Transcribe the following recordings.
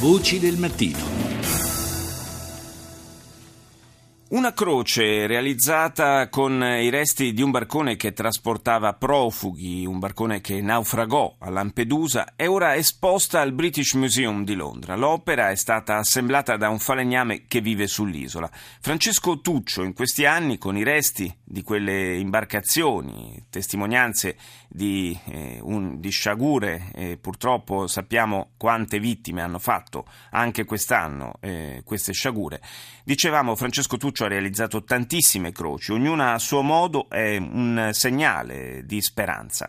Voci del mattino. Una croce realizzata con i resti di un barcone che trasportava profughi, un barcone che naufragò a Lampedusa, è ora esposta al British Museum di Londra. L'opera è stata assemblata da un falegname che vive sull'isola. Francesco Tuccio in questi anni con i resti di quelle imbarcazioni, testimonianze di, eh, un, di sciagure, eh, purtroppo sappiamo quante vittime hanno fatto anche quest'anno eh, queste sciagure. Dicevamo Francesco Tuccio ha realizzato tantissime croci, ognuna a suo modo è un segnale di speranza.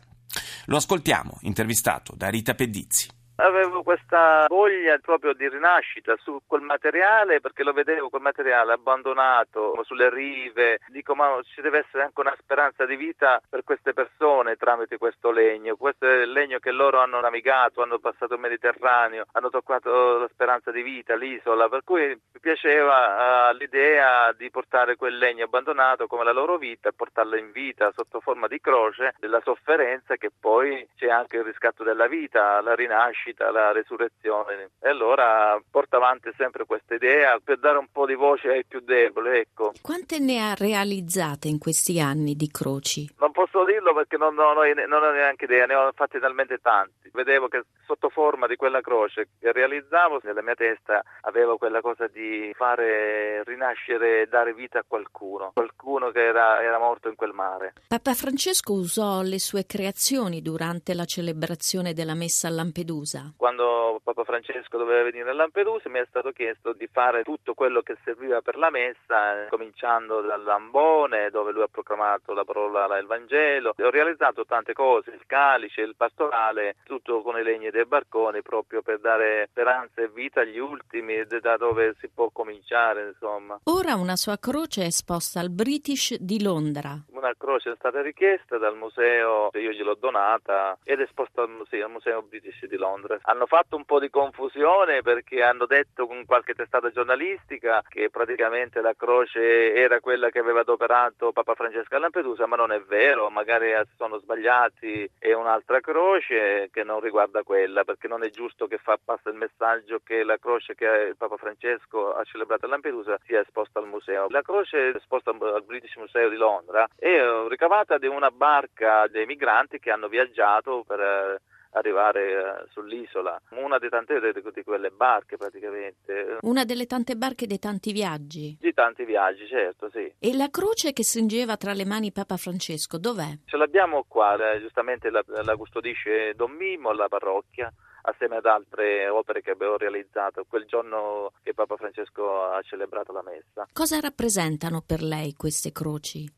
Lo ascoltiamo, intervistato da Rita Pedizzi. Avevo questa voglia proprio di rinascita su quel materiale perché lo vedevo quel materiale abbandonato sulle rive. Dico ma ci deve essere anche una speranza di vita per queste persone tramite questo legno. Questo è il legno che loro hanno navigato, hanno passato il Mediterraneo, hanno toccato la speranza di vita, l'isola. Per cui mi piaceva uh, l'idea di portare quel legno abbandonato come la loro vita e portarlo in vita sotto forma di croce della sofferenza che poi c'è anche il riscatto della vita, la rinascita rinascita, la resurrezione. E allora porta avanti sempre questa idea per dare un po' di voce ai più deboli. Ecco. Quante ne ha realizzate in questi anni di croci? Non posso dirlo perché non, non, non ho neanche idea, ne ho fatte talmente tanti. Vedevo che sotto forma di quella croce che realizzavo, nella mia testa avevo quella cosa di fare rinascere dare vita a qualcuno, qualcuno che era, era morto in quel mare. Papa Francesco usò le sue creazioni durante la celebrazione della messa a Lampedusa. Lampedusa. Quando Papa Francesco doveva venire a Lampedusa mi è stato chiesto di fare tutto quello che serviva per la messa, cominciando dall'ambone dove lui ha proclamato la parola del Vangelo. Ho realizzato tante cose, il calice, il pastorale, tutto con i legni dei barconi proprio per dare speranza e vita agli ultimi, da dove si può cominciare insomma. Ora una sua croce è esposta al British di Londra. Una croce è stata richiesta dal museo, io gliel'ho donata ed è esposta al museo, al museo British di Londra. Hanno fatto un po' di confusione perché hanno detto con qualche testata giornalistica che praticamente la croce era quella che aveva adoperato Papa Francesco a Lampedusa, ma non è vero, magari si sono sbagliati, è un'altra croce che non riguarda quella, perché non è giusto che fa, passa il messaggio che la croce che Papa Francesco ha celebrato a Lampedusa sia esposta al museo. La croce è esposta al British Museum di Londra è ricavata da una barca dei migranti che hanno viaggiato per arrivare eh, sull'isola. Una di tante di quelle barche praticamente. Una delle tante barche dei tanti viaggi? Di tanti viaggi, certo, sì. E la croce che stringeva tra le mani Papa Francesco, dov'è? Ce l'abbiamo qua, eh, giustamente la, la custodisce Don Mimo, la parrocchia assieme ad altre opere che abbiamo realizzato quel giorno che Papa Francesco ha celebrato la messa. Cosa rappresentano per lei queste croci?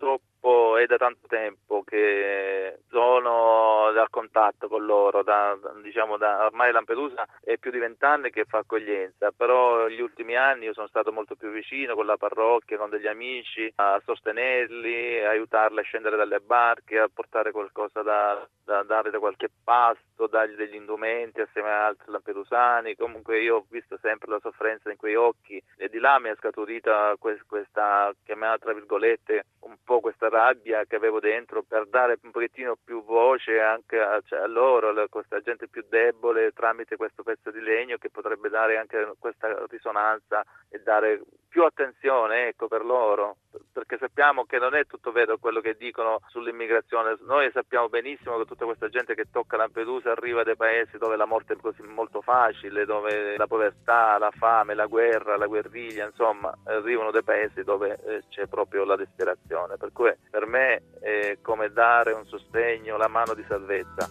È da tanto tempo che sono dal contatto con loro, da, diciamo da, ormai Lampedusa è più di vent'anni che fa accoglienza, però negli ultimi anni io sono stato molto più vicino con la parrocchia, con degli amici, a sostenerli, a aiutarli a scendere dalle barche, a portare qualcosa da, da dare da qualche pasto, dargli degli indumenti assieme ad altri lampedusani, comunque io ho visto sempre la sofferenza in quei occhi e di là mi è scaturita questa, chiamata tra virgolette, un po' questa rabbia che avevo dentro per dare un pochettino più voce anche a, cioè, a loro, a questa gente più debole tramite questo pezzo di legno che potrebbe dare anche questa risonanza e dare più attenzione ecco, per loro, perché sappiamo che non è tutto vero quello che dicono sull'immigrazione, noi sappiamo benissimo che tutta questa gente che tocca Lampedusa arriva dai paesi dove la morte è così molto facile, dove la povertà, la fame, la guerra, la guerriglia, insomma, arrivano dai paesi dove eh, c'è proprio la disperazione, per cui per me è come dare un sostegno, la mano di salvezza.